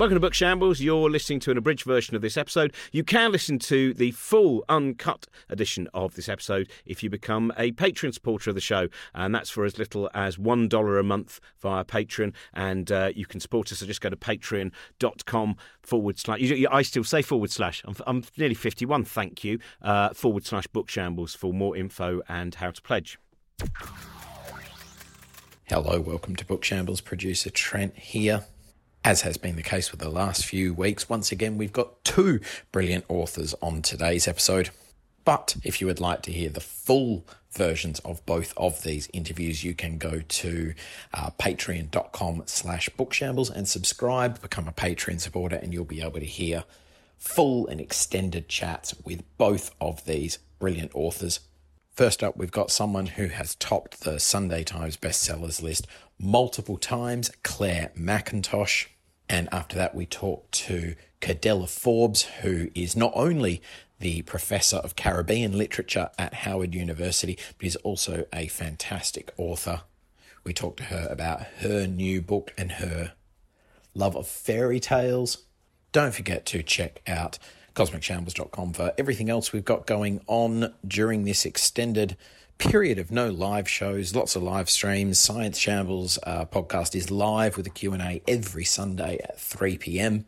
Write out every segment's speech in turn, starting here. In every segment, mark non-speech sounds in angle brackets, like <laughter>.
Welcome to Book Shambles. You're listening to an abridged version of this episode. You can listen to the full uncut edition of this episode if you become a Patreon supporter of the show, and that's for as little as $1 a month via Patreon. And uh, you can support us, so just go to patreon.com forward slash. I still say forward slash. I'm, I'm nearly 51, thank you. Uh, forward slash Book Shambles for more info and how to pledge. Hello, welcome to Book Shambles. Producer Trent here. As has been the case for the last few weeks, once again, we've got two brilliant authors on today's episode. But if you would like to hear the full versions of both of these interviews, you can go to uh, patreon.com slash bookshambles and subscribe, become a Patreon supporter, and you'll be able to hear full and extended chats with both of these brilliant authors. First up, we've got someone who has topped the Sunday Times bestsellers list multiple times, Clare Mackintosh. And after that, we talked to Curdella Forbes, who is not only the professor of Caribbean literature at Howard University, but is also a fantastic author. We talked to her about her new book and her love of fairy tales. Don't forget to check out cosmicshambles.com for everything else we've got going on during this extended period of no live shows, lots of live streams. Science Shambles uh, podcast is live with a Q&A every Sunday at 3 p.m.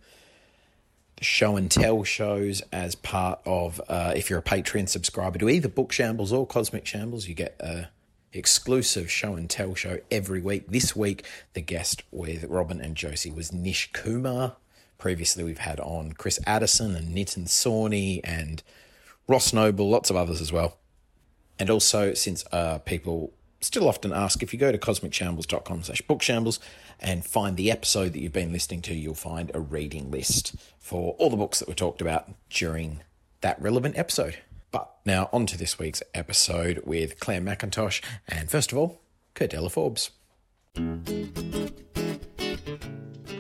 The show and tell shows as part of, uh, if you're a Patreon subscriber to either Book Shambles or Cosmic Shambles, you get a exclusive show and tell show every week. This week, the guest with Robin and Josie was Nish Kumar. Previously, we've had on Chris Addison and Nitin Sawhney and Ross Noble, lots of others as well. And also, since uh, people still often ask, if you go to cosmicshambles.com slash bookshambles and find the episode that you've been listening to, you'll find a reading list for all the books that were talked about during that relevant episode. But now on to this week's episode with Clare Mackintosh and first of all, Curdella Forbes.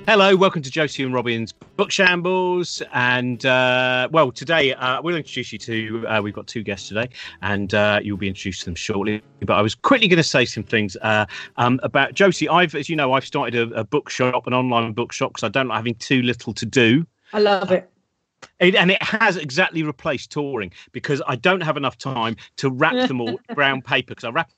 Hello, welcome to Josie and Robin's Book Shambles. And uh, well, today uh, we'll introduce you to, uh, we've got two guests today, and uh, you'll be introduced to them shortly. But I was quickly going to say some things uh, um, about Josie. I've, as you know, I've started a, a bookshop, an online bookshop, because I don't like having too little to do. I love it. It, and it has exactly replaced touring because I don't have enough time to wrap them all <laughs> brown paper because I wrap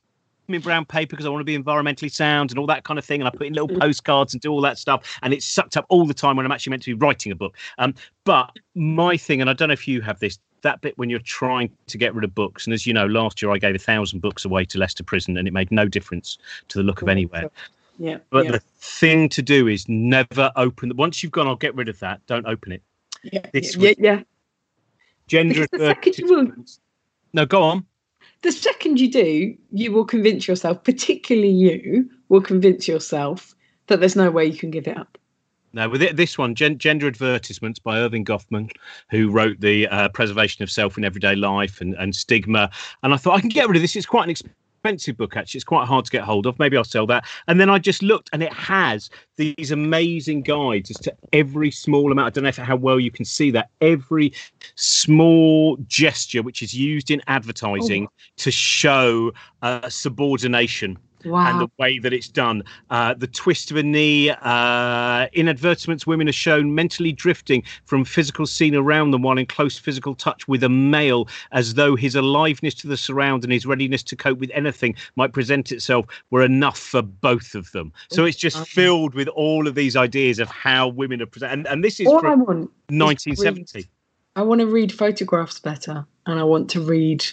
in brown paper because I want to be environmentally sound and all that kind of thing. And I put in little Mm. postcards and do all that stuff. And it's sucked up all the time when I'm actually meant to be writing a book. Um, but my thing, and I don't know if you have this, that bit when you're trying to get rid of books. And as you know, last year I gave a thousand books away to Leicester Prison and it made no difference to the look of anywhere. Yeah. But yeah, the thing to do is never open the once you've gone, I'll get rid of that. Don't open it. yeah, this yeah, was- yeah. Gender the second you will- No, go on. The second you do, you will convince yourself, particularly you, will convince yourself that there's no way you can give it up. No, with it, this one, Gen- Gender Advertisements by Erving Goffman, who wrote the uh, Preservation of Self in Everyday Life and, and Stigma. And I thought I can get rid of this. It's quite an expensive book, actually. It's quite hard to get hold of. Maybe I'll sell that. And then I just looked, and it has these amazing guides as to every small amount. I don't know if, how well you can see that. Every small gesture which is used in advertising to show uh, subordination Wow. and the way that it's done. Uh, the twist of a knee. Uh, in advertisements, women are shown mentally drifting from physical scene around them while in close physical touch with a male, as though his aliveness to the surround and his readiness to cope with anything might present itself were enough for both of them. So it's just filled with all of these ideas of how women are presented. And, and this is All from want, 1970. I want to read photographs better, and I want to read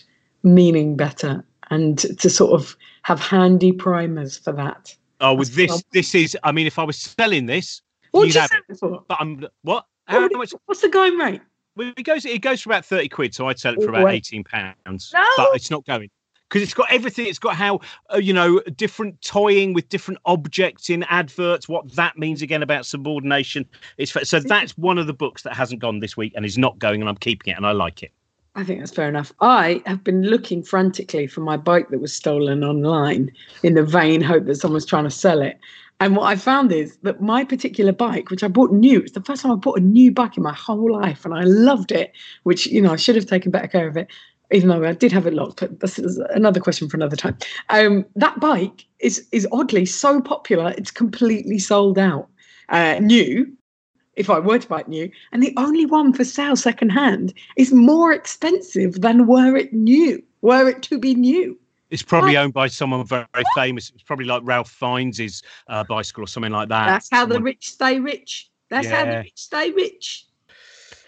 meaning better, and to sort of have handy primers for that. Oh, with That's this, this is, I mean, if I was selling this, What You sell it for? but I'm, what? What How much? What's the going rate? Well, it goes. It goes for about thirty quid, so I'd sell it for Oh, about eighteen pounds. No. but it's not going because it's got everything. It's got how uh, you know different toying with different objects in adverts. What that means again about subordination. It's so that's one of the books that hasn't gone this week and is not going, and I'm keeping it, and I like it. I think that's fair enough. I have been looking frantically for my bike that was stolen online in the vain hope that someone's trying to sell it. And what I found is that my particular bike, which I bought new, it's the first time I bought a new bike in my whole life, and I loved it. Which you know I should have taken better care of it, even though I did have it locked. But this is another question for another time. Um, that bike is is oddly so popular; it's completely sold out. Uh, new, if I were to buy it new, and the only one for sale secondhand is more expensive than were it new, were it to be new. It's probably owned by someone very, very famous. It's probably like Ralph Fiennes' uh, bicycle or something like that. That's how Someone- the rich stay rich. That's how the rich stay rich.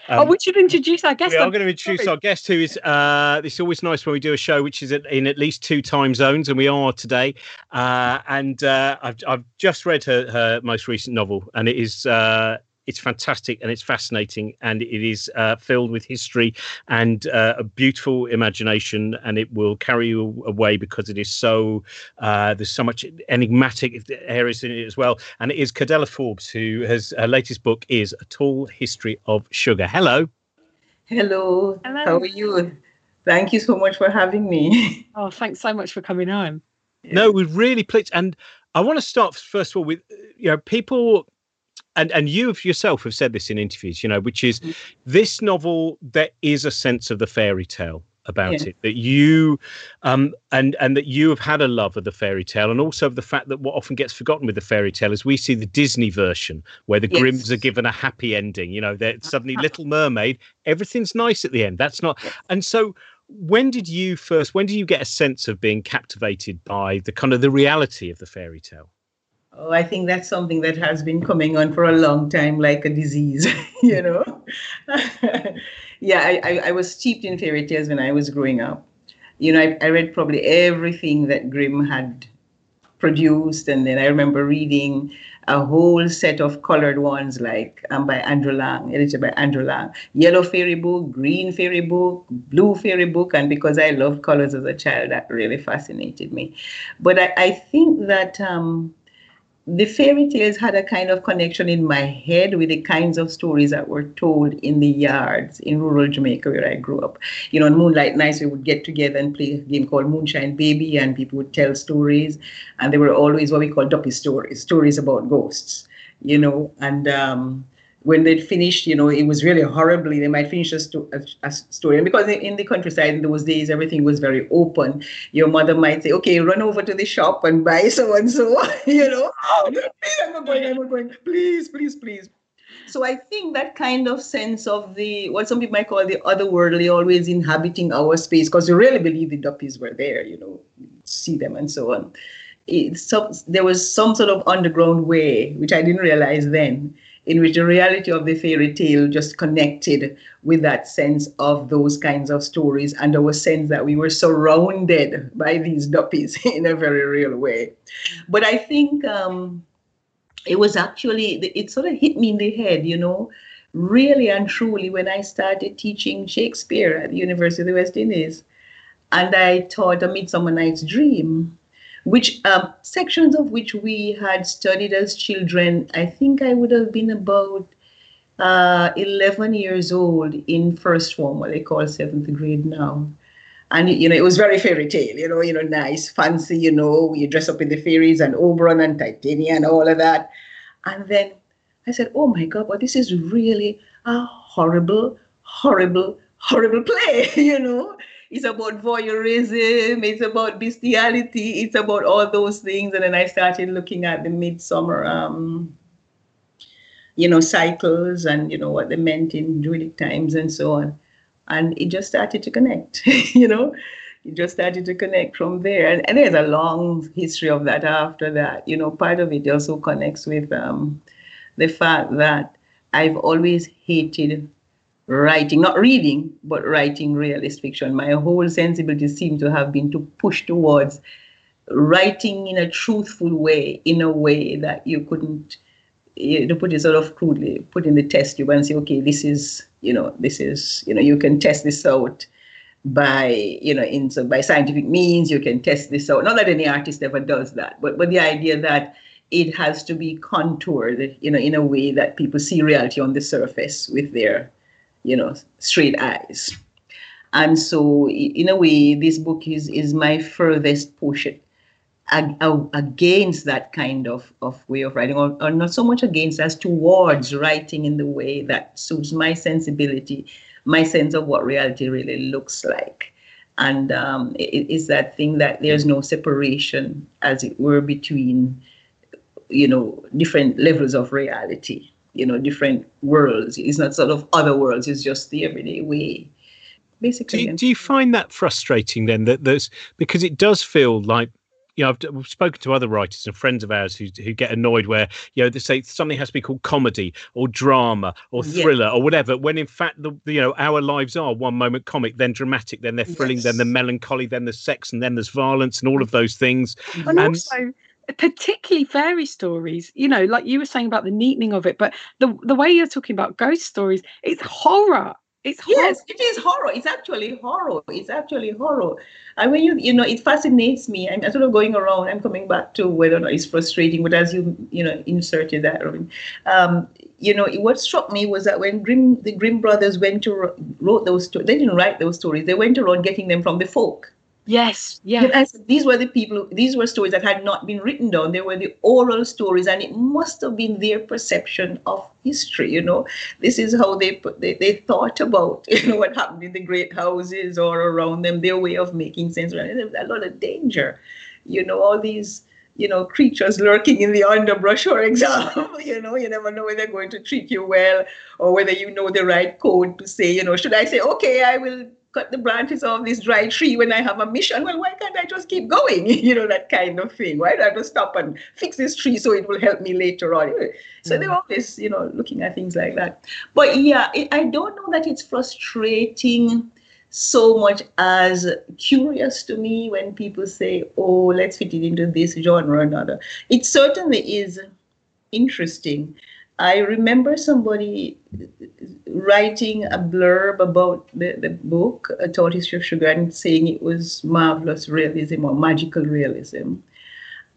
Um, oh, we should introduce our guest. we are I'm going to introduce sorry. our guest, who is. Uh, it's always nice when we do a show which is at, in at least two time zones, and we are today. Uh, and uh, I've I've just read her her most recent novel, and it is. Uh, it's fantastic and it's fascinating and it is uh, filled with history and uh, a beautiful imagination and it will carry you away because it is so uh, there's so much enigmatic areas in it as well and it is Curdella Forbes who has her latest book is a tall history of sugar hello Hello. Hello. How are you? Thank you so much for having me. <laughs> Oh, thanks so much for coming on. No, we're really pleased. And I want to start first of all with you know people, and and you yourself have said this in interviews, you know, which is Mhm. this novel. There is a sense of the fairy tale about Yeah. it that you um and and that you have had a love of the fairy tale and also of the fact that what often gets forgotten with the fairy tale is we see the disney version where the Yes. Grimms are given a happy ending you know they're suddenly little mermaid everything's nice at the end that's not and so when did you first when did you get a sense of being captivated by the kind of the reality of the fairy tale Oh, I think that's something that has been coming on for a long time, like a disease, <laughs> you know. <laughs> yeah, I, I, I was steeped in fairy tales when I was growing up. You know, I, I read probably everything that Grimm had produced, and then I remember reading a whole set of colored ones, like um, by Andrew Lang, edited by Andrew Lang. Yellow fairy book, green fairy book, blue fairy book, and because I loved colors as a child, that really fascinated me. But I, I think that um, the fairy tales had a kind of connection in my head with the kinds of stories that were told in the yards in rural Jamaica where I grew up. You know, on moonlight nights we would get together and play a game called Moonshine Baby, and people would tell stories, and they were always what we call duppy stories, stories about ghosts. You know, and um, when they'd finished, you know, it was really horribly. They might finish a, sto- a, a story, and because in, the countryside in those days everything was very open, your mother might say, "Okay, run over to the shop and buy so and so," <laughs> you know. Oh, please, I'm not going. I'm not going. Please, please, please. So I think that kind of sense of the what some people might call the otherworldly, always inhabiting our space, because you really believe the duppies were there, you know, see them and so on. It's some, there was some sort of underground way, which I didn't realize then, in which the reality of the fairy tale just connected with that sense of those kinds of stories and our sense that we were surrounded by these duppies <laughs> in a very real way. But I think um, it was actually, it sort of hit me in the head, you know, really and truly when I started teaching Shakespeare at the University of the West Indies. And I taught A Midsummer Night's Dream, which um, sections of which we had studied as children. I think I would have been about uh, 11 years old in first form, what they call seventh grade now. And you know, it was very fairy tale, you know, you know, nice, fancy, you know, you dress up in the fairies and Oberon and Titania and all of that. And then I said, Oh my God, but this is really a horrible, horrible, horrible play, <laughs> you know. It's about voyeurism, it's about bestiality, it's about all those things. And then I started looking at the midsummer um, you know, cycles and you know what they meant in Druidic times and so on. And it just started to connect, <laughs> you know. It just started to connect from there. And, and there's a long history of that after that. You know, part of it also connects with um, the fact that I've always hated writing, not reading, but writing realist fiction. My whole sensibility seemed to have been to push towards writing in a truthful way, in a way that you couldn't you to put it sort of crudely, put in the test tube and say, okay, this is, you know, this is, you know, you can test this out by, you know, in so by scientific means, you can test this out. Not that any artist ever does that, but but the idea that it has to be contoured, you know, in a way that people see reality on the surface with their, you know, straight eyes. And so, in a way, this book is is my furthest push ag- ag- against that kind of, of way of writing, or, or not so much against as towards writing in the way that suits my sensibility, my sense of what reality really looks like. And um, it is that thing that there's no separation, as it were, between, you know, different levels of reality. You know, different worlds. It's not sort of other worlds. It's just the everyday way. Basically. Do you, do you find that frustrating then? That there's because it does feel like you know, I've, I've, spoken to other writers and friends of ours who, who get annoyed where, you know, they say something has to be called comedy or drama or thriller yeah. or whatever, when in fact, the, you know, our lives are one moment comic, then dramatic, then they're thrilling, yes. then the melancholy, then there's sex, and then there's violence and all of those things. And, and also, particularly fairy stories you know like you were saying about the neatening of it but the the way you're talking about ghost stories it's horror it's horror. yes, it is horror. It's actually horror. It's actually horror. And when you, you know, it fascinates me. I'm sort of going around. I'm coming back to whether or not it's frustrating. But as you, you know, inserted that, um, you know, what struck me was that when the Grimm brothers went to wrote those, stories, they didn't write those stories. They went around getting them from the folk. Yes, yes. these were the people, these were stories that had not been written down. They were the oral stories, and it must have been their perception of history. You know, this is how they put, they, they thought about, <laughs> you know, what happened in the great houses or around them, their way of making sense. There was a lot of danger. You know, all these, you know, creatures lurking in the underbrush, for example. <laughs> you know, you never know whether they're going to treat you well or whether you know the right code to say, you know, should I say, okay, I will cut the branches off this dry tree when I have a mission. Well, why can't I just keep going? <laughs> you know, that kind of thing. Why do I have to stop and fix this tree so it will help me later on? So mm. they're always, you know, looking at things like that. But yeah, it, I don't know that it's frustrating so much as curious to me when people say, oh, let's fit it into this genre or another. It certainly is interesting. I remember somebody writing a blurb about the, the book, A Tortoise of Sugar, and saying it was marvelous realism or magical realism.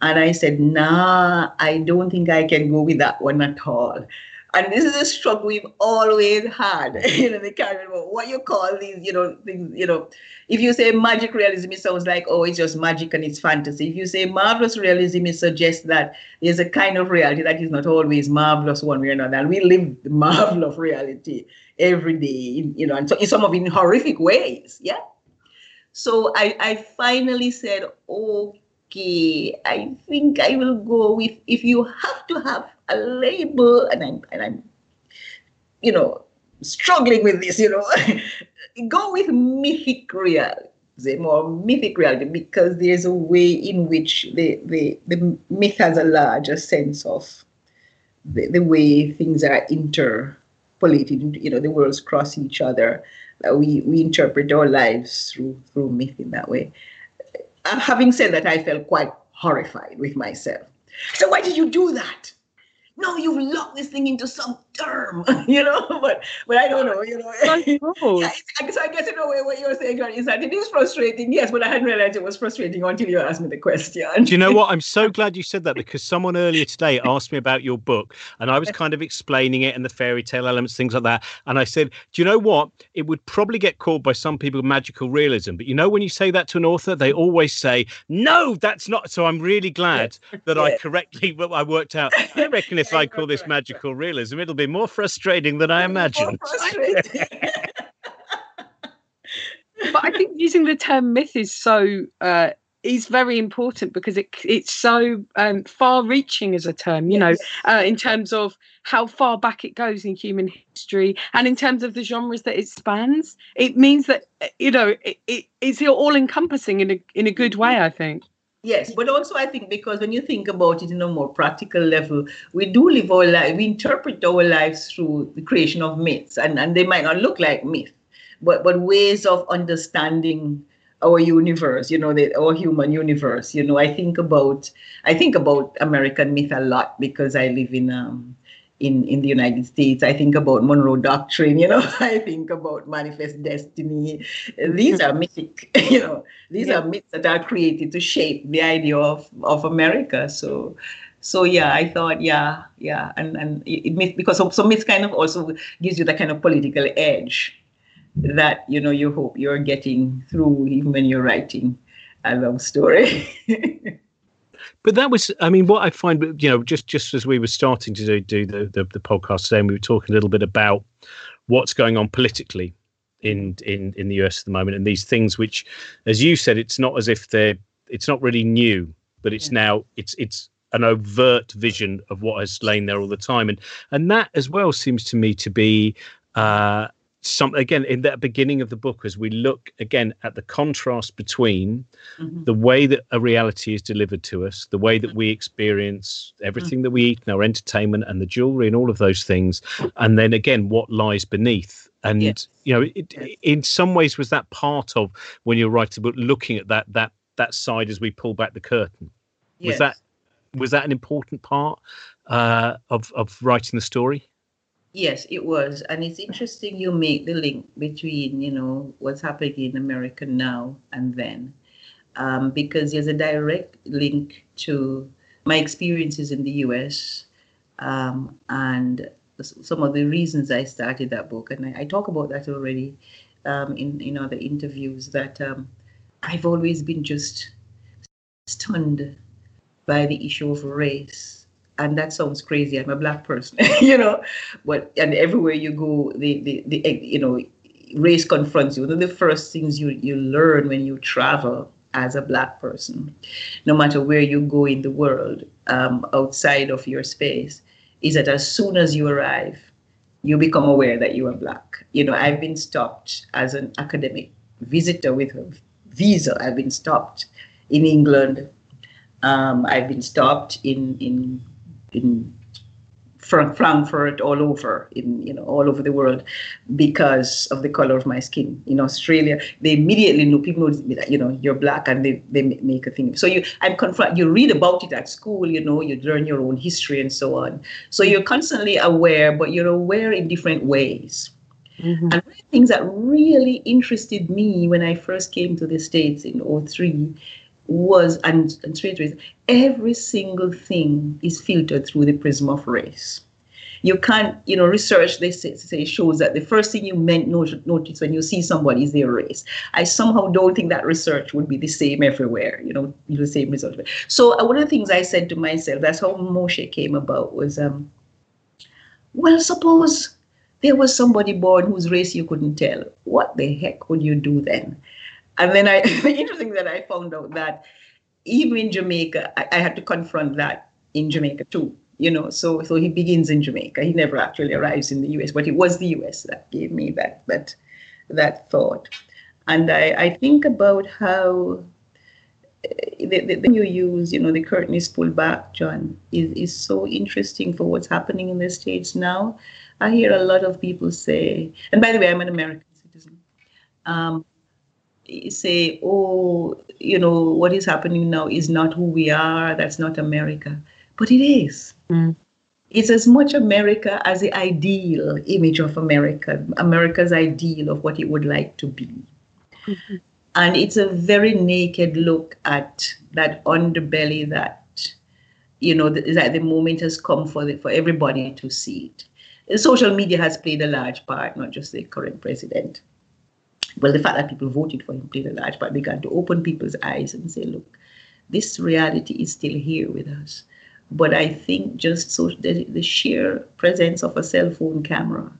And I said, nah, I don't think I can go with that one at all. And this is a struggle we've always had. <laughs> you know, they can't what you call these, you know, things, you know. If you say magic realism, it sounds like, oh, it's just magic and it's fantasy. If you say marvelous realism, it suggests that there's a kind of reality that is not always marvelous one way or another. And we live the <laughs> marvel of reality every day, you know, and so in some of in horrific ways. Yeah. So I, I finally said, okay, I think I will go with if you have to have a label, and I'm and I'm, you know, struggling with this. You know, <laughs> go with mythic realism or mythic reality because there's a way in which the the, the myth has a larger sense of the, the way things are interpolated. You know, the worlds cross each other. Uh, we we interpret our lives through through myth in that way. Uh, having said that, I felt quite horrified with myself. So why did you do that? no, you've locked this thing into some term, <laughs> you know, <laughs> but but I don't know, you know. <laughs> yeah, so I guess in a way what you're saying is that it is frustrating, yes, but I hadn't realized it was frustrating until you asked me the question. Do you know what? I'm so glad you said that because someone earlier today asked me about your book and I was kind of explaining it and the fairy tale elements, things like that. And I said, Do you know what? It would probably get called by some people magical realism. But you know, when you say that to an author, they always say, No, that's not. So I'm really glad that I correctly well, I worked out. I reckon if if I call this magical realism, it'll be more frustrating than I imagined. but I think using the term myth is so uh, is very important because it it's so um, far-reaching as a term. You yes. know, uh, in terms of how far back it goes in human history, and in terms of the genres that it spans. It means that you know it, it it's all-encompassing in a in a good way. I think. Yes, but also I think because when you think about it in a more practical level, we do live our life, we interpret our lives through the creation of myths, and, and they might not look like myths, but but ways of understanding our universe, you know, the, our human universe. You know, I think about I think about American myth a lot because I live in um, in, in the United States. I think about Monroe Doctrine, you know, <laughs> I think about Manifest Destiny. These are mythic, <laughs> you know, these yeah. are myths that are created to shape the idea of, of America. So so yeah, I thought, yeah, yeah, and and it, it because so, so myths kind of also gives you that kind of political edge that you know you hope you're getting through even when you're writing a love story. <laughs> But that was, I mean, what I find, you know, just just as we were starting to do, do the, the, the podcast today, and we were talking a little bit about what's going on politically in in in the US at the moment, and these things which, as you said, it's not as if they're, it's not really new, but it's yeah. now, it's it's an overt vision of what has lain there all the time, and and that as well seems to me to be. Uh, some again in that beginning of the book as we look again at the contrast between mm-hmm. the way that a reality is delivered to us the way that we experience everything mm-hmm. that we eat and our entertainment and the jewelry and all of those things and then again what lies beneath and yes. you know it, in some ways was that part of when you're writing book looking at that that that side as we pull back the curtain yes. was that was that an important part uh, of of writing the story Yes, it was. And it's interesting you make the link between, you know, what's happening in America now and then. Um, because there's a direct link to my experiences in the US um, and some of the reasons I started that book. And I, I talk about that already um, in, in other interviews that um, I've always been just stunned by the issue of race and that sounds crazy. I'm a black person, <laughs> you know, but and everywhere you go, the, the the you know, race confronts you. One of the first things you you learn when you travel as a black person, no matter where you go in the world, um, outside of your space, is that as soon as you arrive, you become aware that you are black. You know, I've been stopped as an academic visitor with a visa. I've been stopped in England. Um, I've been stopped in in in Frankfurt, all over, in you know, all over the world, because of the color of my skin. In Australia, they immediately know people know you know you're black, and they, they make a thing. So you, I'm confront. You read about it at school, you know, you learn your own history and so on. So you're constantly aware, but you're aware in different ways. Mm-hmm. And one of the things that really interested me when I first came to the States in 03 was and, and straight race, every single thing is filtered through the prism of race. You can't, you know, research they say, say shows that the first thing you meant notice when you see somebody is their race. I somehow don't think that research would be the same everywhere, you know, the same result. So uh, one of the things I said to myself, that's how Moshe came about, was, um, well, suppose there was somebody born whose race you couldn't tell. What the heck would you do then? And then I, <laughs> the interesting that I found out that even in Jamaica, I, I, had to confront that in Jamaica too. You know, so so he begins in Jamaica. He never actually arrives in the U.S., but it was the U.S. that gave me that that that thought. And I, I think about how eh, the, the, the you use, you know, the curtain is pulled back, John, is, is so interesting for what's happening in the States now. I hear a lot of people say, and by the way, I'm an American citizen. Um, say, oh, you know, what is happening now is not who we are, that's not America. But it is. Mm. It's as much America as the ideal image of America, America's ideal of what it would like to be. Mm-hmm. And it's a very naked look at that underbelly that, you know, that the moment has come for, the, for everybody to see it. social media has played a large part, not just the current president well, the fact that people voted for him played a large part, began to open people's eyes and say, look, this reality is still here with us. But I think just so the, the sheer presence of a cell phone camera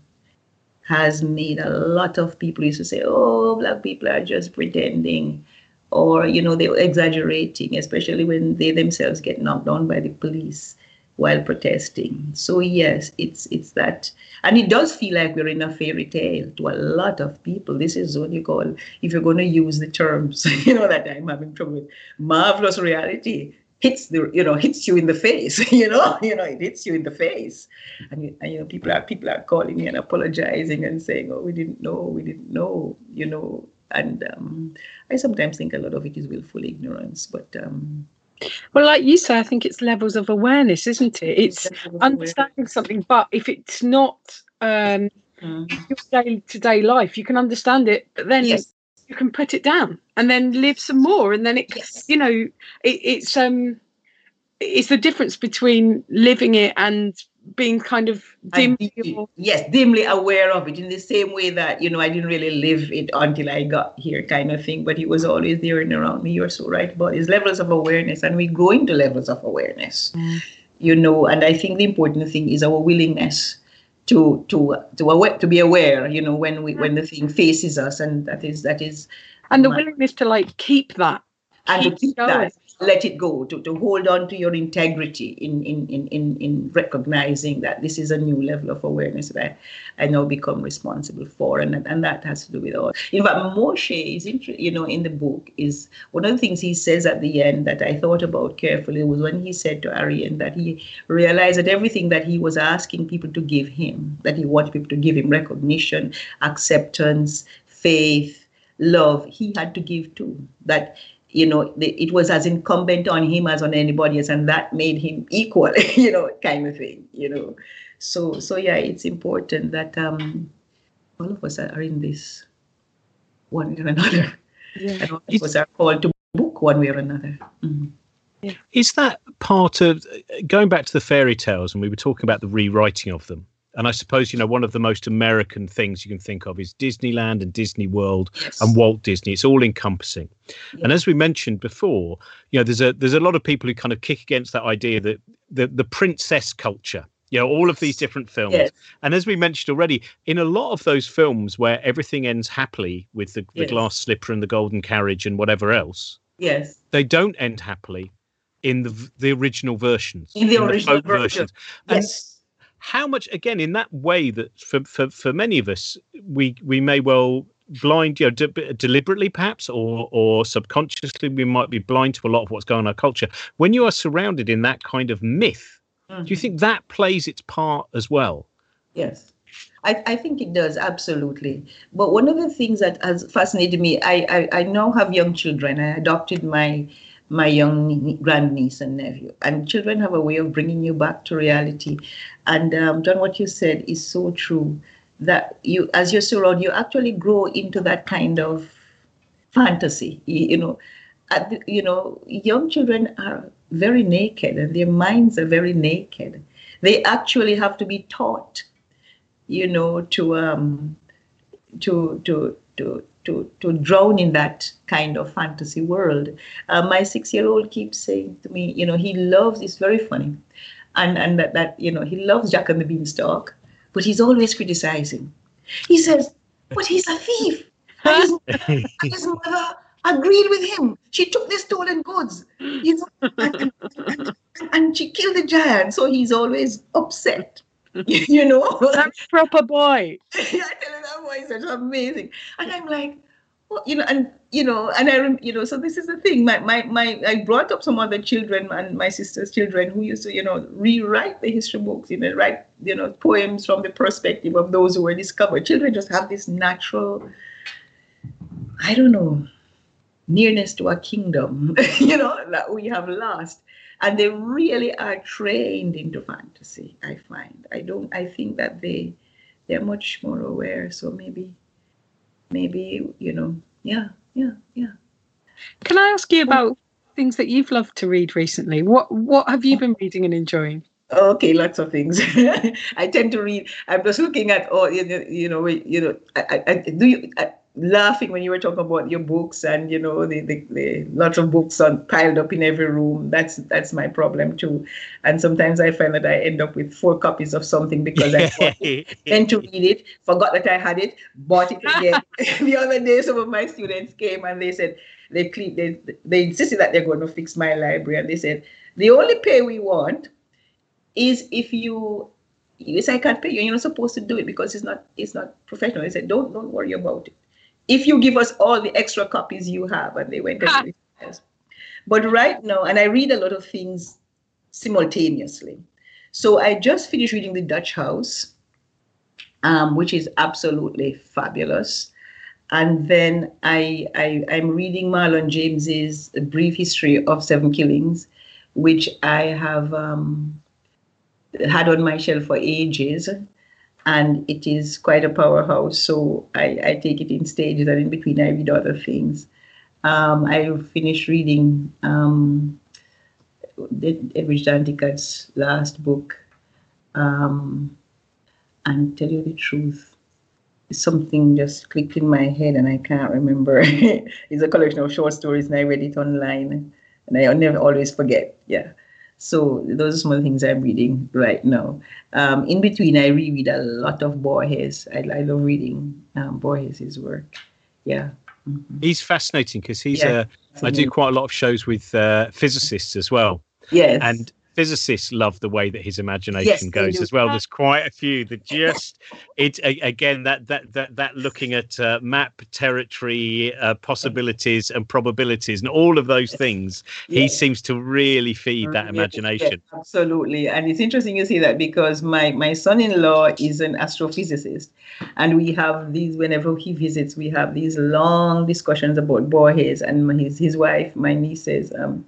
has made a lot of people used to say, oh, black people are just pretending. Or, you know, they're exaggerating, especially when they themselves get knocked down by the police while protesting. So yes, it's it's that, and it does feel like we're in a fairy tale to a lot of people. This is what you call, if you're going to use the terms, <laughs> you know that I'm having trouble with, marvelous reality hits the you know hits you in the face. <laughs> you know, you know it hits you in the face, and, you, and you know people are people are calling me and apologizing and saying, oh, we didn't know, we didn't know, you know. And um, I sometimes think a lot of it is willful ignorance, but um, well, like you say, I think it's levels of awareness, isn't it? It's understanding something, but if it's not um, mm. your day to day life, you can understand it, but then yes. you can put it down and then live some more, and then it, yes. you know, it, it's um, it's the difference between living it and being kind of dimly yes dimly aware of it in the same way that you know i didn't really live it until i got here kind of thing but he was always there and around me. You're so right about his levels of awareness and we grow into levels of awareness mm. you know and i think the important thing is our willingness to to to aware, to be aware you know when we when the thing faces us and that is that is and the willingness to like keep that and Keep to keep that let it go to, to hold on to your integrity in in, in, in in recognizing that this is a new level of awareness that I, now become responsible for. And, and that has to do with all. In fact Moshe is inter- you know in the book is one of the things he says at the end that I thought about carefully was when he said to Arrienne that he realized that everything that he was asking people to give him that he wanted people to give him recognition acceptance faith love he had to give too that you know, the, it was as incumbent on him as on anybody else, and that made him equal, <laughs> you know, kind of thing, you know. So, so yeah, it's important that um, all of us are in this one way or another, Yeah. and all of us are called to book one way or another. Mhm. Is that part of going back to the fairy tales? And we were talking about the rewriting of them. And I suppose, you know, one of the most American things you can think of is Disneyland and Disney World Yes. and Walt Disney. It's all encompassing. And as we mentioned before, you know, there's a there's a lot of people who kind of kick against that idea that the the princess culture, you know, all of these different films. Yes. And as we mentioned already, in a lot of those films where everything ends happily with the, the Yes. glass slipper and the golden carriage and whatever else, Yes. they don't end happily in the the original versions. In the original folk version. And Yes. How much again in that way that for, for for many of us we we may well blind you know de- deliberately perhaps or or subconsciously we might be blind to a lot of what's going on in our culture when you are surrounded in that kind of myth do you Mhm. think that plays its part as well Yes. I, I think it does, absolutely. But one of the things that has fascinated me, I, I, I now have young children. I adopted my my young nie- grandniece and nephew. And children have a way of bringing you back to reality. And um, John, what you said is so true. That you, as you're surrounded, you actually grow into that kind of fantasy. You, you know, the, you know, young children are very naked, and their minds are very naked. They actually have to be taught you know, to um, to to to to to drown in that kind of fantasy world. Uh, my six-year-old keeps saying to me, you know, he loves. It's very funny, and and that that you know he loves Jack and the Beanstalk, but he's always criticizing. He says, "But he's a thief." And his, his mother agreed with him. She took the stolen goods, you know, and, and, and she killed the giant. So he's always upset. <laughs> you know, <laughs> That's proper boy. <laughs> I tell you that voice is amazing, and I'm like, well, you know, and you know, and I, you know, so this is the thing. My, my, my, I brought up some other children and my sister's children who used to, you know, rewrite the history books, you know, write, you know, poems from the perspective of those who were discovered. Children just have this natural, I don't know, nearness to a kingdom, you know, that we have lost. And they really are trained into fantasy, I find. I don't I think that they they're much more aware. So maybe maybe, you know, yeah, yeah, yeah. Can I ask you about things that you've loved to read recently? What What have you been reading and enjoying? Okay, lots of things. <laughs> I tend to read. I'm just looking at all you know. You know, you know. I, I, I do you I, laughing when you were talking about your books and you know the, the, the lots of books on piled up in every room. That's that's my problem too. And sometimes I find that I end up with four copies of something because I went <laughs> to read it, forgot that I had it, bought it again. <laughs> <laughs> the other day, some of my students came and they said they cle- they they insisted that they're going to fix my library, and they said the only pay we want is if you yes I can't pay you. You're not supposed to do it because it's not it's not professional. They said don't don't worry about it. If you give us all the extra copies you have, and they went and Ah. did it. But right now, and I read a lot of things simultaneously. So I just finished reading The Dutch House, um, which is absolutely fabulous. And then I, I I'm reading Marlon James's Brief History of Seven Killings, which I have um, had on my shelf for ages, and it is quite a powerhouse. So I, I take it in stages, and in between I read other things. Um, I finished reading um, Edwidge Danticat's last book, um, and tell you the truth, something just clicked in my head, and I can't remember. <laughs> it's a collection of short stories, and I read it online, and I never always forget. Yeah. So those are some of the things I'm reading right now. Um, in between, I reread a lot of Borges. I, I love reading um, Borges' work. Yeah. Mhm. he's fascinating because he's Yeah. a I do quite a lot of shows with uh, physicists as well. Yes. And physicists love the way that his imagination Yes, goes as well. There's quite a few that just it again that that that that looking at uh, map territory uh, possibilities and probabilities and all of those things. He seems to really feed that imagination. yes, absolutely. And it's interesting you say that because my, my son in law is an astrophysicist. And we have these, whenever he visits, we have these long discussions about Borges. And his, his wife, my niece, says, um,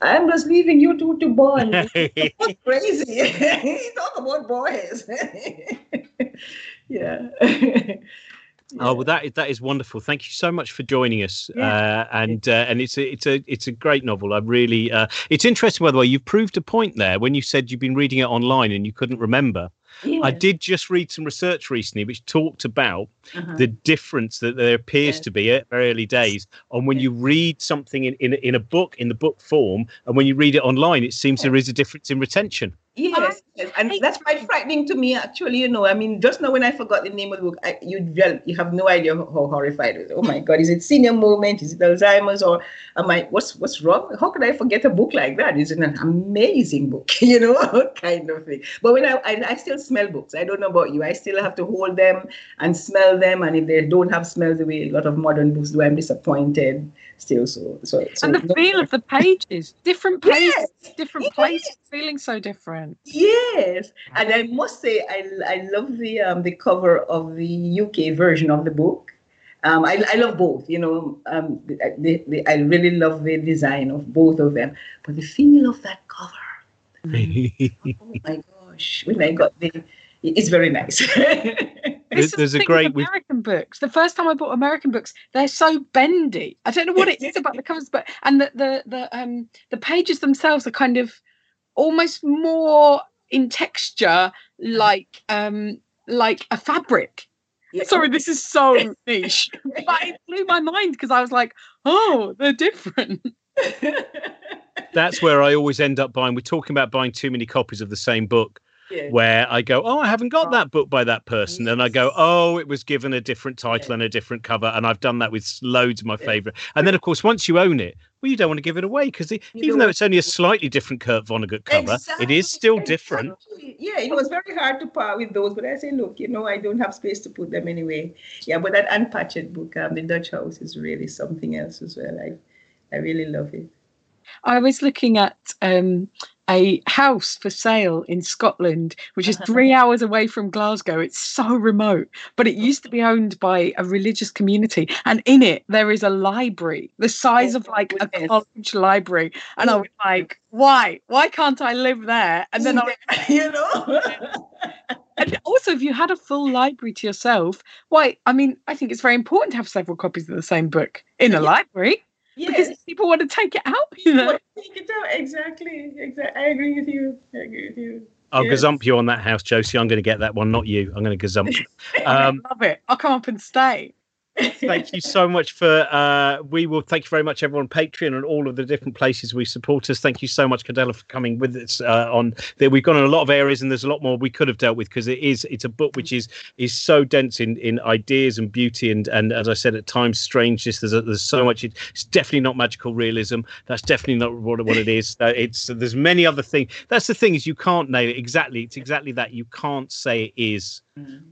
I'm just leaving you two to bond. <laughs> What's crazy? <laughs> Talk about Borges. <laughs> yeah. Oh well, that is that is wonderful. Thank you so much for joining us. Yeah. Uh, and uh, and it's a it's a it's a great novel. I really uh, it's interesting by the way. You've proved a point there when you said you've been reading it online and you couldn't remember. I did just read some research recently which talked about Uh-huh. the difference that there appears Yes. to be at early days on when Yes. you read something in, in, in a book in the book form and when you read it online it seems there is a difference in retention Yes, yes, and I- that's quite frightening to me. Actually, you know, I mean, just now when I forgot the name of the book, I, you you have no idea how horrified it was. Oh my God, is it senior moment? Is it Alzheimer's? Or am I? What's what's wrong? How could I forget a book like that? It's an amazing book, <laughs> you know, <laughs> kind of thing. But when I, I I still smell books. I don't know about you. I still have to hold them and smell them, and if they don't have smells the way a lot of modern books do, I'm disappointed. Still, so so. so and the no- feel of the <laughs> pages, different pages, Yes, different yes. places, feeling so different. Yes, and I must say I I love the um the cover of the UK version of the book. Um, I, I love both, you know. Um, the, the, the, I really love the design of both of them, but the feel of that cover. <laughs> Oh my gosh! When I got the, it's very nice. <laughs> There's- This there's the a great- with we've- American books. The first time I bought American books, they're so bendy. I don't know what it is about the covers, but and the the the um the pages themselves are kind of almost more in texture, like um like a fabric. Yeah. Sorry, this is so <laughs> niche, but it blew my mind because I was like, oh, they're different. <laughs> that's where i always end up buying we're talking about buying too many copies of the same book Yeah. where i go oh i haven't got that book by that person and i go oh it was given a different title Yeah. and a different cover and i've done that with loads of my Yeah. favorite and then of course once you own it well you don't want to give it away because even though it's only a slightly different kurt vonnegut cover it is still different Exactly. Yeah, it was very hard to part with those, but I say, look, you know, I don't have space to put them anyway. Yeah, but that Ann Patchett book, um, the Dutch House, is really something else as well. I, I really love it. I was looking at um, a house for sale in Scotland, which is <laughs> three hours away from Glasgow. It's so remote, but it used to be owned by a religious community, and in it there is a library the size of like a college library. And I was like, why? Why can't I live there? And then I <laughs> you know, <laughs> and also if you had a full library to yourself, why? I mean, I think it's very important to have several copies of the same book in a Yeah. library because people want to take it out. You know. Take it out. Exactly, exactly. I agree with you. I agree with you. I'll Yes. gazump you on that house, Josie. I'm going to get that one, not you. I'm going to gazump you. <laughs> Um, I <laughs> love it. I'll come up and stay. Thank you so much for uh we will thank you very much everyone on patreon and all of the different places we support us. Thank you so much Curdella for coming with us uh, on that we've gone in a lot of areas and there's a lot more we could have dealt with because it is it's a book which is is so dense in in ideas and beauty and and as i said at times strangeness there's a, there's so much it's definitely not magical realism. That's definitely not what, what it is. Uh, it's there's many other things that's the thing is you can't nail it exactly it's exactly that you can't say it is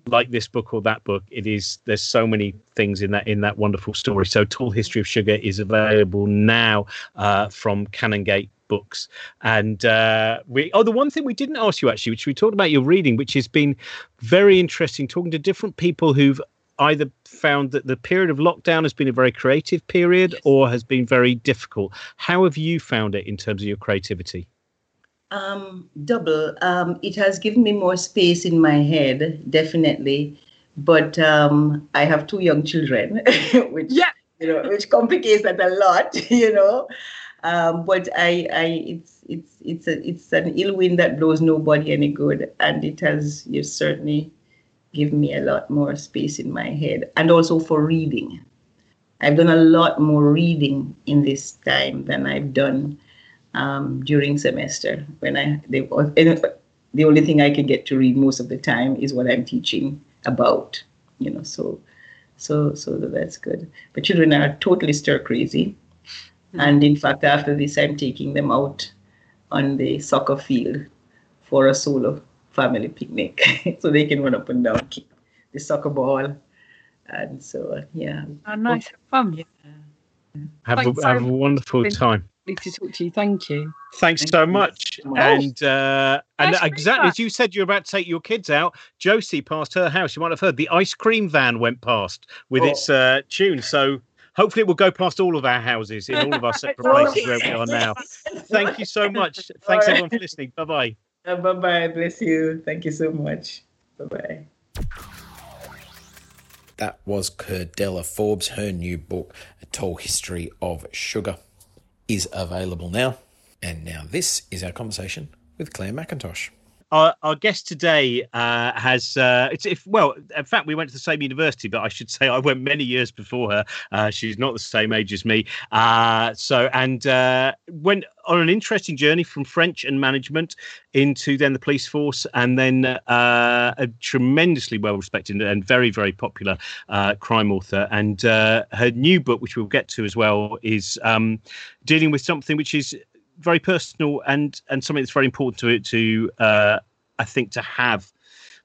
like this book or that book it is there's so many things in that in that wonderful story. So tall history of sugar is available now uh, from canongate books. And uh we oh the one thing we didn't ask you actually which we talked about your reading which has been very interesting talking to different people who've either found that the period of lockdown has been a very creative period Yes. or has been very difficult. How have you found it in terms of your creativity Um, double. Um, it has given me more space in my head, definitely. But um, I have two young children, <laughs> which Yeah. you know, which complicates that a lot, <laughs> you know. Um, but I, I, it's, it's, it's a, it's an ill wind that blows nobody any good, and it has you certainly given me a lot more space in my head, and also for reading. I've done a lot more reading in this time than I've done um, during semester when I they, the only thing I can get to read most of the time is what I'm teaching about, you know. So, so so that's good. But children are totally stir crazy. And in fact, after this, I'm taking them out on the soccer field for a solo family picnic <laughs> so they can run up and down, kick the soccer ball. And so, yeah. Oh, nice. Have fun. Yeah. Have, Thanks a, have a wonderful time. Lovely to talk to you. Thank you. Thanks Thank so you much. so much. And uh, and exactly as you said, you're about to take your kids out. Josie passed her house. You might have heard the ice cream van went past with Oh. its uh, tune. So hopefully it will go past all of our houses in all of our <laughs> separate Oh, places where we are now. <laughs> Thank you so much. Thanks everyone for listening. Bye bye. Uh, bye bye. Bless you. Thank you so much. Bye bye. That was Curdella Forbes. Her new book, A Tall History of Sugar, is available now. And now this is our conversation with Clare Mackintosh. Our, our guest today uh, has uh, it's if well in fact we went to the same university but I should <laughs> say I went many years before her. Uh, she's not the same age as me. Uh, so and uh, went on an interesting journey from French and management into then the police force and then uh, a tremendously well respected and very very popular crime author. And her new book which we'll get to as well is um, dealing with something which is very personal and and something that's very important to it to uh, I think to have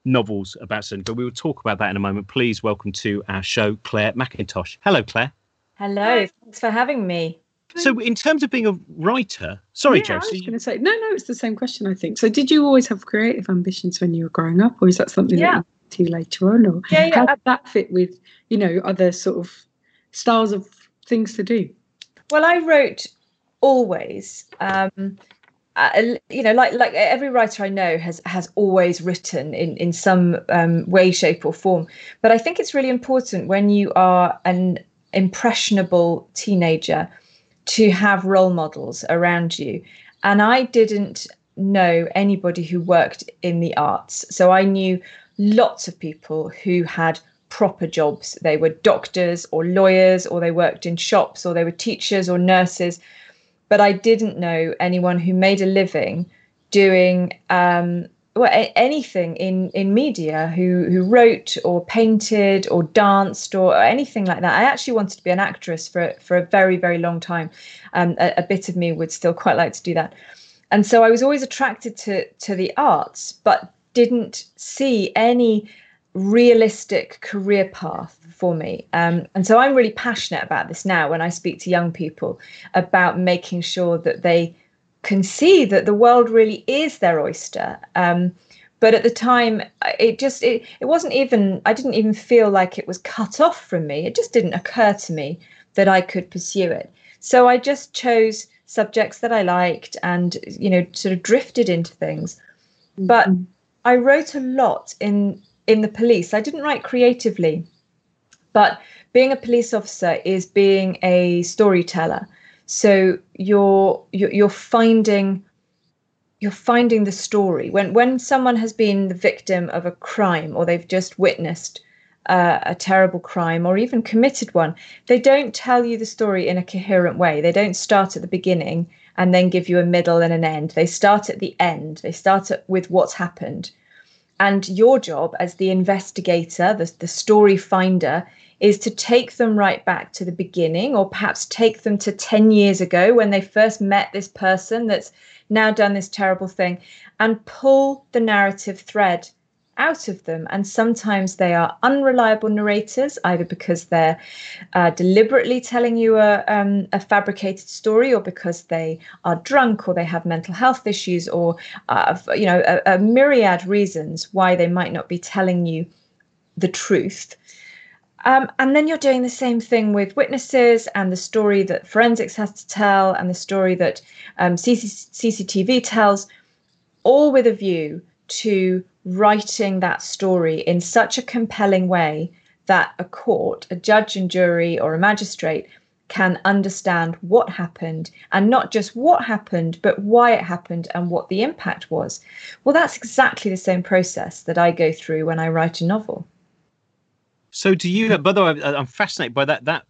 novels about something. But we will talk about that in a moment. Please welcome to our show, Clare Mackintosh. Hello, Clare. Hello, thanks for having me. So, in terms of being a writer, sorry, yeah, I was Josie. going to say no, no. It's the same question. I think. So, did you always have creative ambitions when you were growing up, or is that something Yeah. that you did later on, or Yeah, yeah. how did that fit with you know other sort of styles of things to do? Well, I wrote always. Um, uh, you know, like like every writer I know has has always written in in some um, way, shape, or form. But I think it's really important when you are an impressionable teenager to have role models around you. And I didn't know anybody who worked in the arts, so I knew lots of people who had proper jobs. They were doctors or lawyers, or they worked in shops, or they were teachers or nurses. But I didn't know anyone who made a living doing um, well, a- anything in, in media, who who wrote or painted or danced or anything like that. I actually wanted to be an actress for for a very very long time. Um, a, a bit of me would still quite like to do that, and so I was always attracted to to the arts, but didn't see any realistic career path for me. Um, and so I'm really passionate about this now when I speak to young people about making sure that they can see that the world really is their oyster. Um, but at the time, it just it, it wasn't even I didn't even feel like it was cut off from me. It just didn't occur to me that I could pursue it. So I just chose subjects that I liked and you know sort of drifted into things. But I wrote a lot in in the police. I didn't write creatively, but being a police officer is being a storyteller. So you're you're, finding you're finding the story. When when someone has been the victim of a crime or they've just witnessed uh, a terrible crime or even committed one they don't tell you the story in a coherent way. They don't start at the beginning and then give you a middle and an end. They start at the end. They start at, with what's happened and your job as the investigator, the, the story finder, is to take them right back to the beginning or perhaps take them to 10 years ago when they first met this person that's now done this terrible thing and pull the narrative thread out of them. And sometimes they are unreliable narrators, either because they're uh, deliberately telling you a, um, a fabricated story or because they are drunk or they have mental health issues or uh, you know a, a myriad reasons why they might not be telling you the truth um, and then you're doing the same thing with witnesses and the story that forensics has to tell and the story that um, CC- cctv tells all with a view to writing that story in such a compelling way that a court a judge and jury or a magistrate can understand what happened and not just what happened, but why it happened and what the impact was. Well, that's exactly the same process that I go through when I write a novel. So, do you? By the way, I'm fascinated by that. That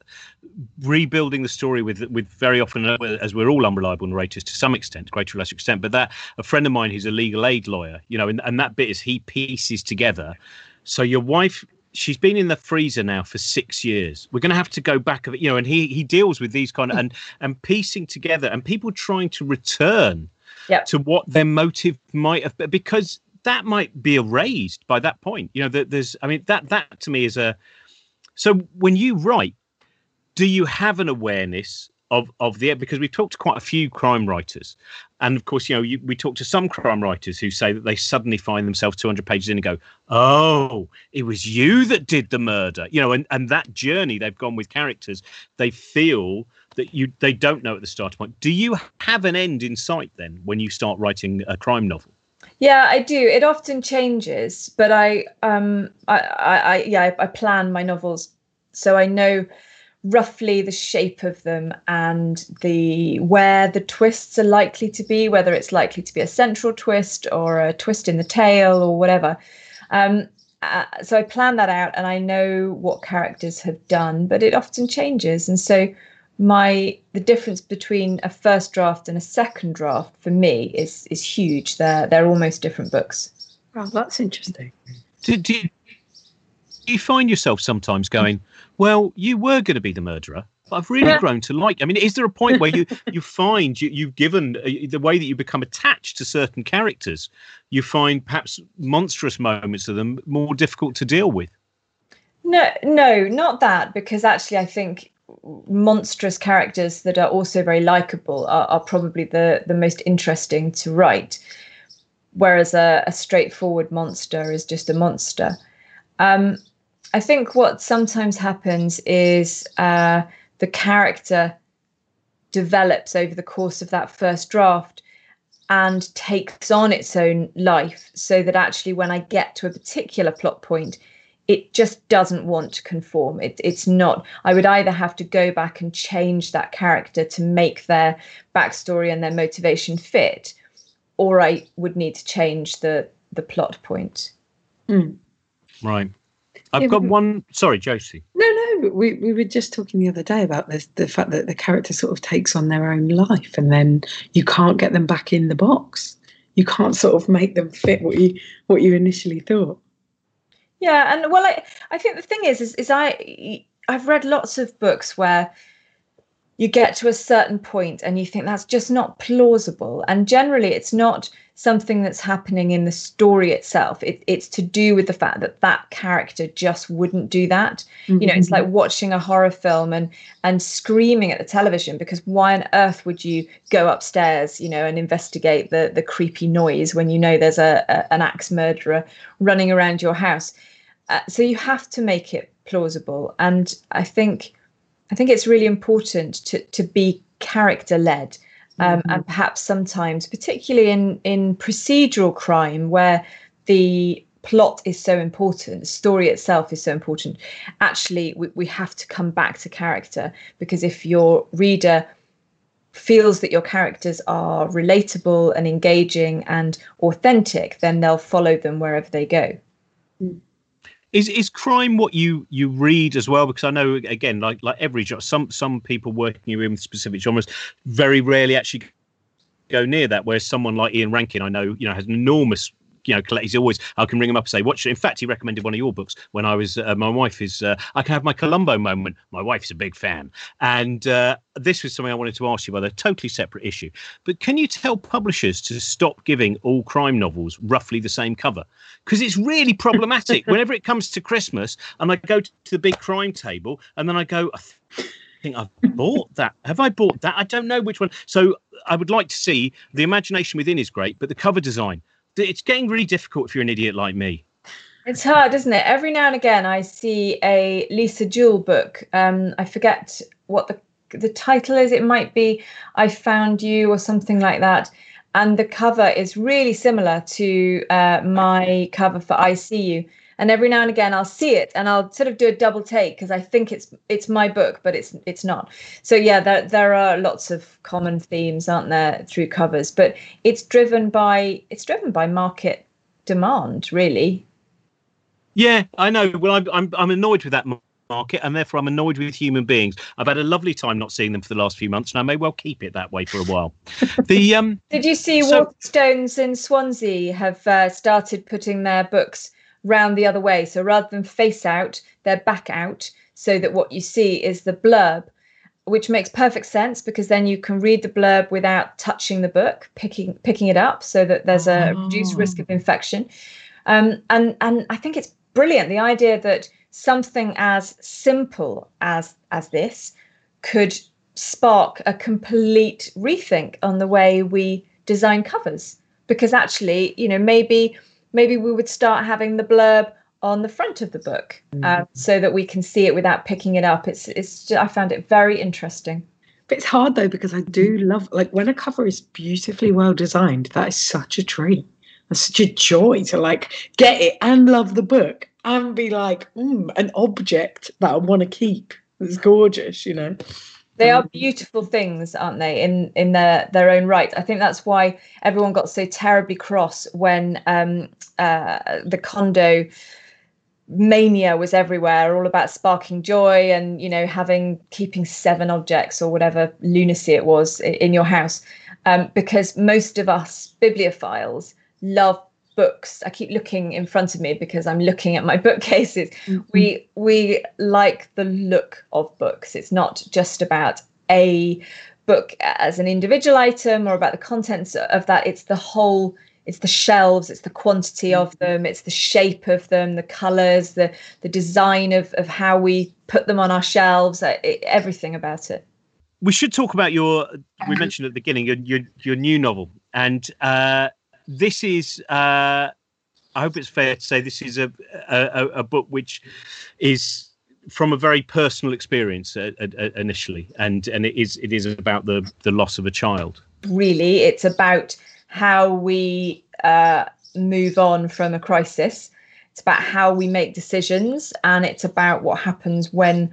rebuilding the story with with very often, uh, as we're all unreliable narrators to some extent, greater or lesser extent. But that a friend of mine who's a legal aid lawyer, you know, and, and that bit is he pieces together. So your wife she's been in the freezer now for six years. We're going to have to go back of it, you know. And he he deals with these kind of and and piecing together and people trying to return Yep. to what their motive might have been because that might be erased by that point. You know, that there's I mean that that to me is a so when you write, do you have an awareness of of the because we've talked to quite a few crime writers, and of course you know you, we talk to some crime writers who say that they suddenly find themselves 200 pages in and go, oh, it was you that did the murder, you know, and and that journey they've gone with characters, they feel that you they don't know at the start point. Do you have an end in sight then when you start writing a crime novel? Yeah, I do. It often changes, but I, um, I, I, I yeah, I, I plan my novels so I know roughly the shape of them and the where the twists are likely to be, whether it's likely to be a central twist or a twist in the tail or whatever. Um, uh, so I plan that out, and I know what characters have done, but it often changes, and so my the difference between a first draft and a second draft for me is is huge. They're they're almost different books. Oh, that's interesting. Do, do, you, do you find yourself sometimes going, well, you were going to be the murderer, but I've really Yeah. grown to like. I mean, is there a point where you <laughs> you find you you've given uh, the way that you become attached to certain characters, you find perhaps monstrous moments of them more difficult to deal with? No, no, not that, because actually I think monstrous characters that are also very likable are, are probably the, the most interesting to write. Whereas a, a straightforward monster is just a monster. Um, I think what sometimes happens is uh, the character develops over the course of that first draft and takes on its own life so that actually when I get to a particular plot point, it just doesn't want to conform. It, it's not. I would either have to go back and change that character to make their backstory and their motivation fit, or I would need to change the the plot point. Hmm. Right. I've Yeah, got but- one. Sorry, Josie. No, no, we, we were just talking the other day about this the fact that the character sort of takes on their own life and then you can't get them back in the box. You can't sort of make them fit what you what you initially thought. Yeah, and well, I I think the thing is, is, is I I've read lots of books where you get to a certain point and you think that's just not plausible, and generally it's not something that's happening in the story itself. It, it's to do with the fact that that character just wouldn't do that. You know, it's mm-hmm. like watching a horror film and and screaming at the television because why on earth would you go upstairs, you know, and investigate the the creepy noise when you know there's a, a an axe murderer running around your house? Uh, so you have to make it plausible, and I think I think it's really important to to be character led. Um, And perhaps sometimes, particularly in in procedural crime, where the plot is so important, the story itself is so important. Actually, we, we have to come back to character because if your reader feels that your characters are relatable and engaging and authentic, then they'll follow them wherever they go. Is is crime what you you read as well? Because I know again, like like every genre, some some people working in specific genres very rarely actually go near that. Whereas someone like Ian Rankin, I know, you know, has an enormous you know, collect- he's always. I can ring him up and say, "Watch." In fact, he recommended one of your books when I was. Uh, my wife is. Uh, I can have my Columbo moment. My wife's a big fan, and uh, this was something I wanted to ask you about a totally separate issue. But can you tell publishers to stop giving all crime novels roughly the same cover? Because it's really problematic. <laughs> Whenever it comes to Christmas, and I go to the big crime table, and then I go. I th- think I've bought that. Have I bought that? I don't know which one. So I would like to see the imagination within is great, but the cover design. It's getting really difficult if you're an idiot like me. It's hard, isn't it? Every now and again, I see a Lisa Jewell book. Um, I forget what the the title is. It might be "I Found You" or something like that. And the cover is really similar to uh, my cover for "I See You." And every now and again, I'll see it and I'll sort of do a double take because I think it's it's my book, but it's it's not. So yeah, there there are lots of common themes, aren't there, through covers? But it's driven by it's driven by market demand, really. Yeah, I know. Well, I'm I'm, I'm annoyed with that market, and therefore I'm annoyed with human beings. I've had a lovely time not seeing them for the last few months, and I may well keep it that way for a while. <laughs> the um, Did you see So- Waterstones in Swansea have uh, started putting their books round the other way. So rather than face out, they're back out so that what you see is the blurb, which makes perfect sense because then you can read the blurb without touching the book, picking picking it up so that there's a oh. reduced risk of infection. Um, and and I think it's brilliant the idea that something as simple as as this could spark a complete rethink on the way we design covers because actually you know maybe maybe we would start having the blurb on the front of the book mm. uh, so that we can see it without picking it up. It's it's i found it very interesting. But it's hard though because i do love like when a cover is beautifully well designed that is such a treat. It's such a joy to like get it and love the book and be like mm, an object that i want to keep. It's gorgeous you know they are beautiful things aren't they in in their their own right? I think that's why everyone got so terribly cross when um uh the Kondo mania was everywhere all about sparking joy and you know having keeping seven objects or whatever lunacy it was in your house. Um, because most of us bibliophiles love books i keep looking in front of me because i'm looking at my <laughs> bookcases. Mm-hmm. we we like the look of books. It's not just about a book as an individual item or about the contents of that. It's the whole it's the shelves it's the quantity of mm-hmm. them it's the shape of them the colors the the design of of how we put them on our shelves uh, everything about it. We should talk about your we mentioned at the beginning your your, your new novel. And uh this is uh, I hope it's fair to say this is a a, a book which is from a very personal experience uh, uh, uh, initially, and and it is it is about the the loss of a child. Really, it's about how we uh, move on from a crisis. It's about how we make decisions, and it's about what happens when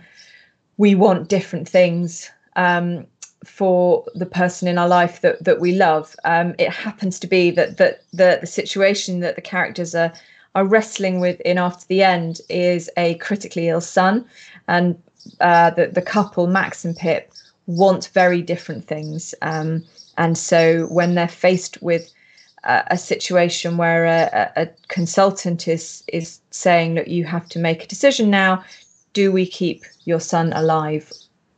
we want different things. Um, for the person in our life that that we love. Um, it happens to be that that the the situation that the characters are are wrestling with in after the end is a critically ill son, and uh, the the couple Max and Pip want very different things. Um, and so when they're faced with a, a situation where a, a, consultant is is saying that you have to make a decision now, do we keep your son alive,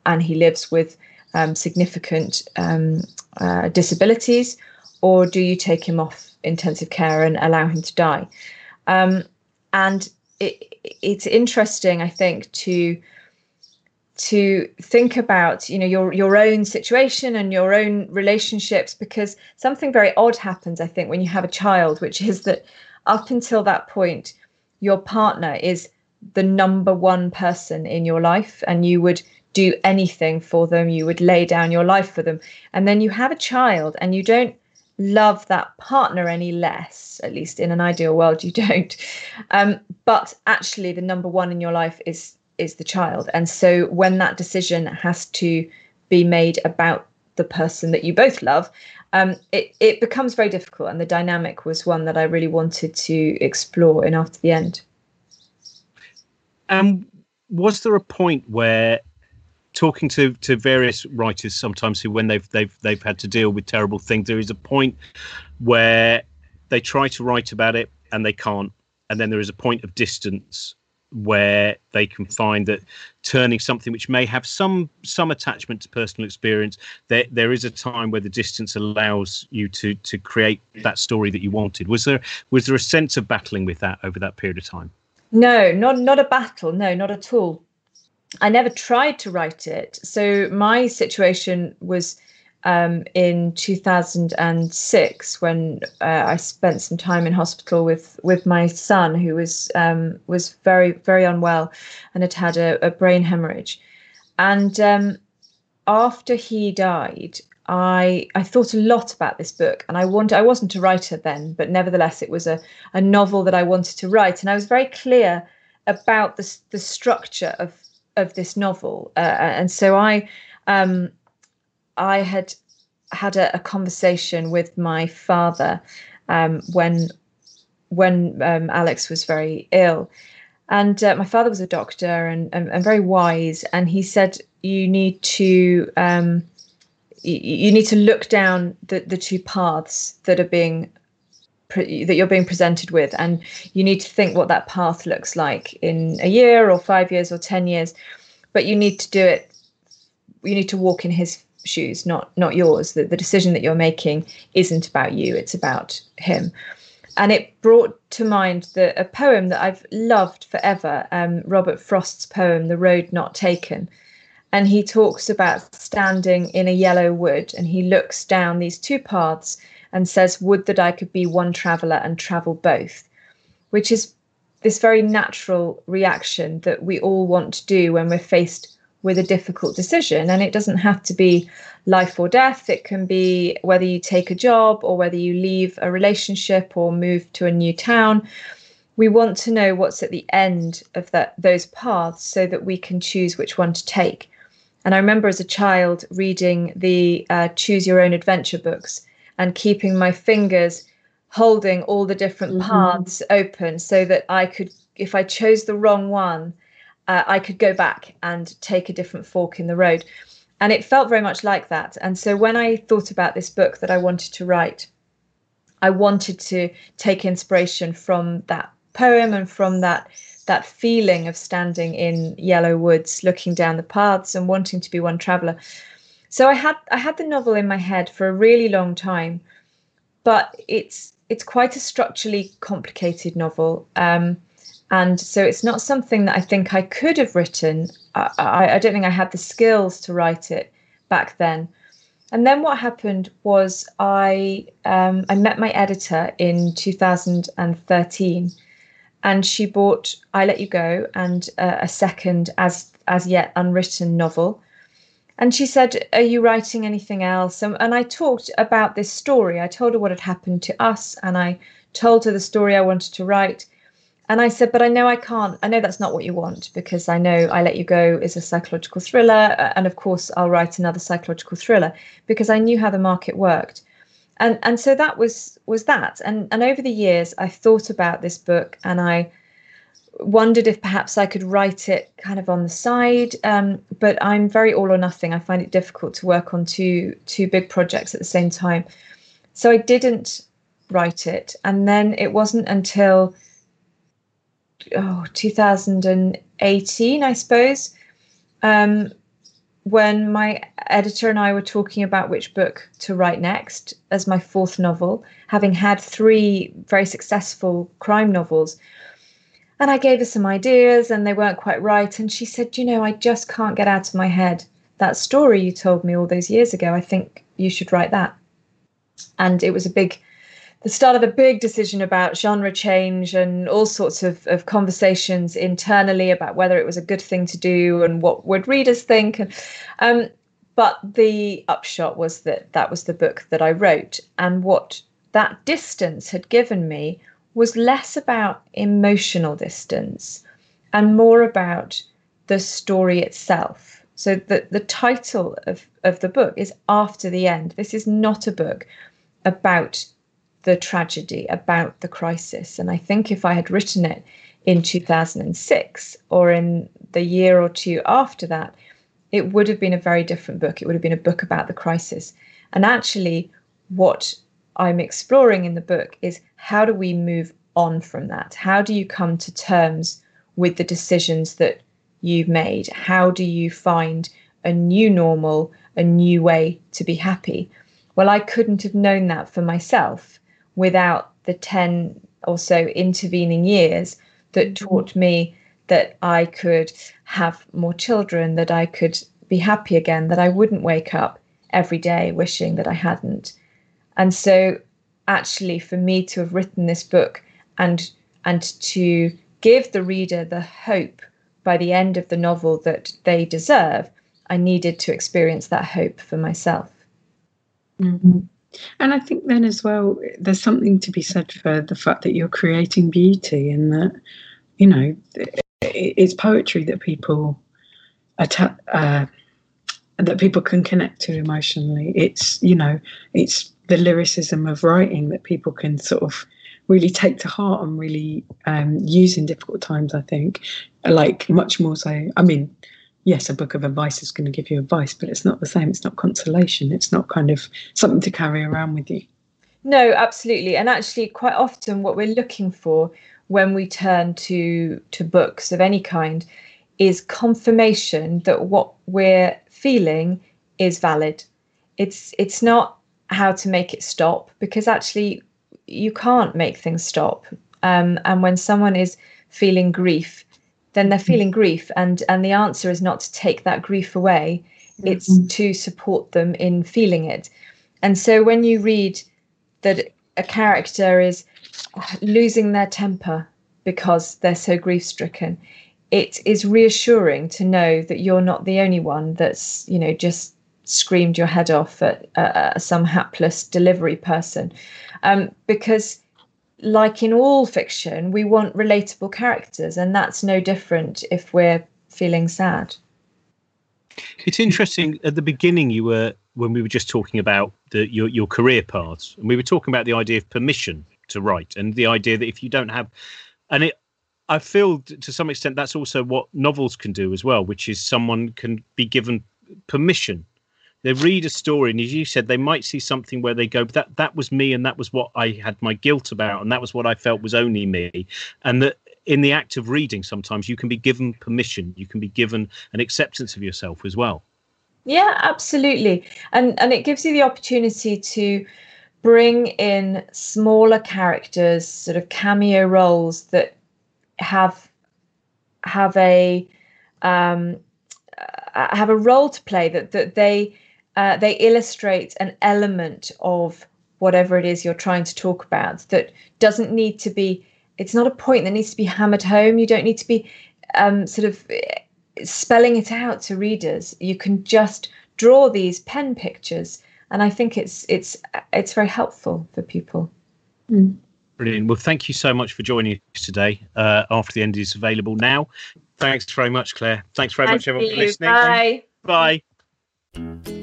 and he lives with um, significant um, uh, disabilities, or do you take him off intensive care and allow him to die? Um, and it, it's interesting, I think, to to think about you know your your own situation and your own relationships because something very odd happens i think when you have a child which is that up until that point your partner is the number one person in your life and you would do anything for them, you would lay down your life for them. And then you have a child and you don't love that partner any less, at least in an ideal world, you <laughs> don't. Um, but actually, the number one in your life is is the child. And so when that decision has to be made about the person that you both love, um, it, it becomes very difficult. And the dynamic was one that I really wanted to explore in After the End. Um, was there a point where talking to to various writers sometimes who when they've they've they've had to deal with terrible things there is a point where they try to write about it and they can't. And then there is a point of distance where they can find that turning something which may have some some attachment to personal experience there there is a time where the distance allows you to to create that story that you wanted. Was there was there a sense of battling with that over that period of time? No not not a battle no not at all I never tried to write it. So my situation was um, in 2006 when uh, I spent some time in hospital with with my son, who was um, was very very unwell and had had a, a brain hemorrhage. And um, after he died, I I thought a lot about this book, and I wanted I wasn't a writer then, but nevertheless, it was a a novel that I wanted to write, and I was very clear about the the structure of of this novel, uh, and so I um, I had had a, a, conversation with my father um, when when um, Alex was very ill, and uh, my father was a doctor and, and, and, very wise, and he said you need to um, you, you need to look down the, the two paths that are being pre- that you're being presented with and you need to think what that path looks like in a year or 5 years or 10 years but you need to do it you need to walk in his shoes not not yours that the decision that you're making isn't about you it's about him and it brought to mind the, a poem that I've loved forever, um, Robert Frost's poem, The Road Not Taken. And he talks about standing in a yellow wood and he looks down these two paths and says, Would that I could be one traveller and travel both, which is this very natural reaction that we all want to do when we're faced with a difficult decision. And it doesn't have to be life or death, it can be whether you take a job or whether you leave a relationship or move to a new town. We want to know what's at the end of that those paths so that we can choose which one to take. And I remember as a child reading the uh, Choose Your Own Adventure books and keeping my fingers holding all the different mm-hmm. paths open so that I could, if I chose the wrong one, uh, I could go back and take a different fork in the road. And it felt very much like that. And so when I thought about this book that I wanted to write, I wanted to take inspiration from that poem and from that that feeling of standing in yellow woods looking down the paths and wanting to be one traveler so i had i had the novel in my head for a really long time but it's it's quite a structurally complicated novel um, and so it's not something that I think I could have written. I, I, I, don't think I had the skills to write it back then. And then what happened was I um, I met my editor in 2013, and she bought "I Let You Go" and uh, a second as as yet unwritten novel. And she said, "Are you writing anything else?" And, and I talked about this story. I told her what had happened to us, and I told her the story I wanted to write. And I said, but I know I can't. I know that's not what you want because I know I Let You Go is a psychological thriller. And of course, I'll write another psychological thriller because I knew how the market worked. And, and so that was was that. And, and over the years, I thought about this book and I wondered if perhaps I could write it kind of on the side. Um, but I'm very all or nothing. I find it difficult to work on two two big projects at the same time. So I didn't write it. And then it wasn't until oh, 2018, I suppose, um, when my editor and I were talking about which book to write next as my fourth novel, having had three very successful crime novels. And I gave her some ideas and they weren't quite right. And she said, You know, I just can't get out of my head that story you told me all those years ago. I think you should write that. And it was a big the start of a big decision about genre change and all sorts of, of conversations internally about whether it was a good thing to do and what would readers think. And, um, but the upshot was that that was the book that I wrote. And what that distance had given me was less about emotional distance and more about the story itself. So the, the title of, of the book is After the End. This is not a book about the tragedy, about the crisis. And I think if I had written it in 2006 or in the year or two after that, it would have been a very different book. It would have been a book about the crisis. And actually, what I'm exploring in the book is how do we move on from that? How do you come to terms with the decisions that you've made? How do you find a new normal, a new way to be happy? Well, I couldn't have known that for myself without the 10 or so intervening years that mm-hmm. taught me that I could have more children, that I could be happy again, that I wouldn't wake up every day wishing that I hadn't. And so actually for me to have written this book and and to give the reader the hope by the end of the novel that they deserve, I needed to experience that hope for myself. Mm-hmm. And I think then as well, there's something to be said for the fact that you're creating beauty and that, you know, it's poetry that people atta- uh, that people can connect to emotionally. It's, you know, it's the lyricism of writing that people can sort of really take to heart and really um, use in difficult times, I think. Like much more so, I mean, yes, a book of advice is going to give you advice, but it's not the same. It's not consolation. It's not kind of something to carry around with you. No, absolutely. And actually, quite often, what we're looking for when we turn to to books of any kind is confirmation that what we're feeling is valid. It's it's not how to make it stop because actually you can't make things stop. Um, and when someone is feeling grief, then they're feeling grief, and and the answer is not to take that grief away. It's mm-hmm. to support them in feeling it. And so when you read that a character is losing their temper because they're so grief stricken it is reassuring to know that you're not the only one that's you know just screamed your head off at uh, some hapless delivery person um, because like in all fiction we want relatable characters and that's no different if we're feeling sad it's interesting at the beginning you were when we were just talking about the, your your career paths, and we were talking about the idea of permission to write, and the idea that if you don't have, and it, I feel to some extent that's also what novels can do as well, which is someone can be given permission. They read a story, and as you said, they might see something where they go, "That that was me, and that was what I had my guilt about, and that was what I felt was only me," and that in the act of reading, sometimes you can be given permission, you can be given an acceptance of yourself as well. Yeah, absolutely. And and it gives you the opportunity to bring in smaller characters, sort of cameo roles that have have a um, uh, have a role to play that that they uh, they illustrate an element of whatever it is you're trying to talk about that doesn't need to be it's not a point that needs to be <laughs> hammered home you don't need to be um, sort of spelling it out to readers. You can just draw these pen pictures, and I think it's it's it's very helpful for people. Mm. Brilliant. Well, thank you so much for joining us today. Uh, After the End is available now. Thanks very much, Clare. Thanks very thank much, everyone, you. for listening. Bye. Bye.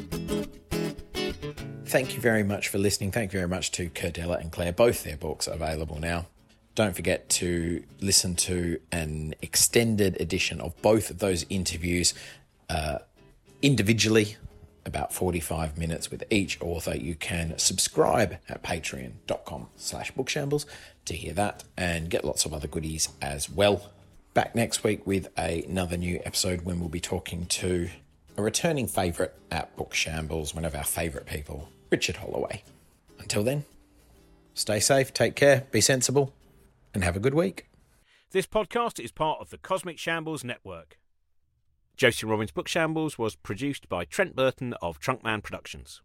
Thank you very much for listening. Thank you very much to Curdella and Clare. Both their books are available now. Don't forget to listen to an extended edition of both of those interviews uh, individually, about 45 minutes with each author. You can subscribe at patreon.com slash bookshambles to hear that and get lots of other goodies as well. Back next week with another new episode when we'll be talking to a returning favourite at Bookshambles, one of our favourite people, Richard Holloway. Until then, stay safe, take care, be sensible, and have a good week. This podcast is part of the Cosmic Shambles Network. Josie Robbins Book Shambles was produced by Trent Burton of Trunkman Productions.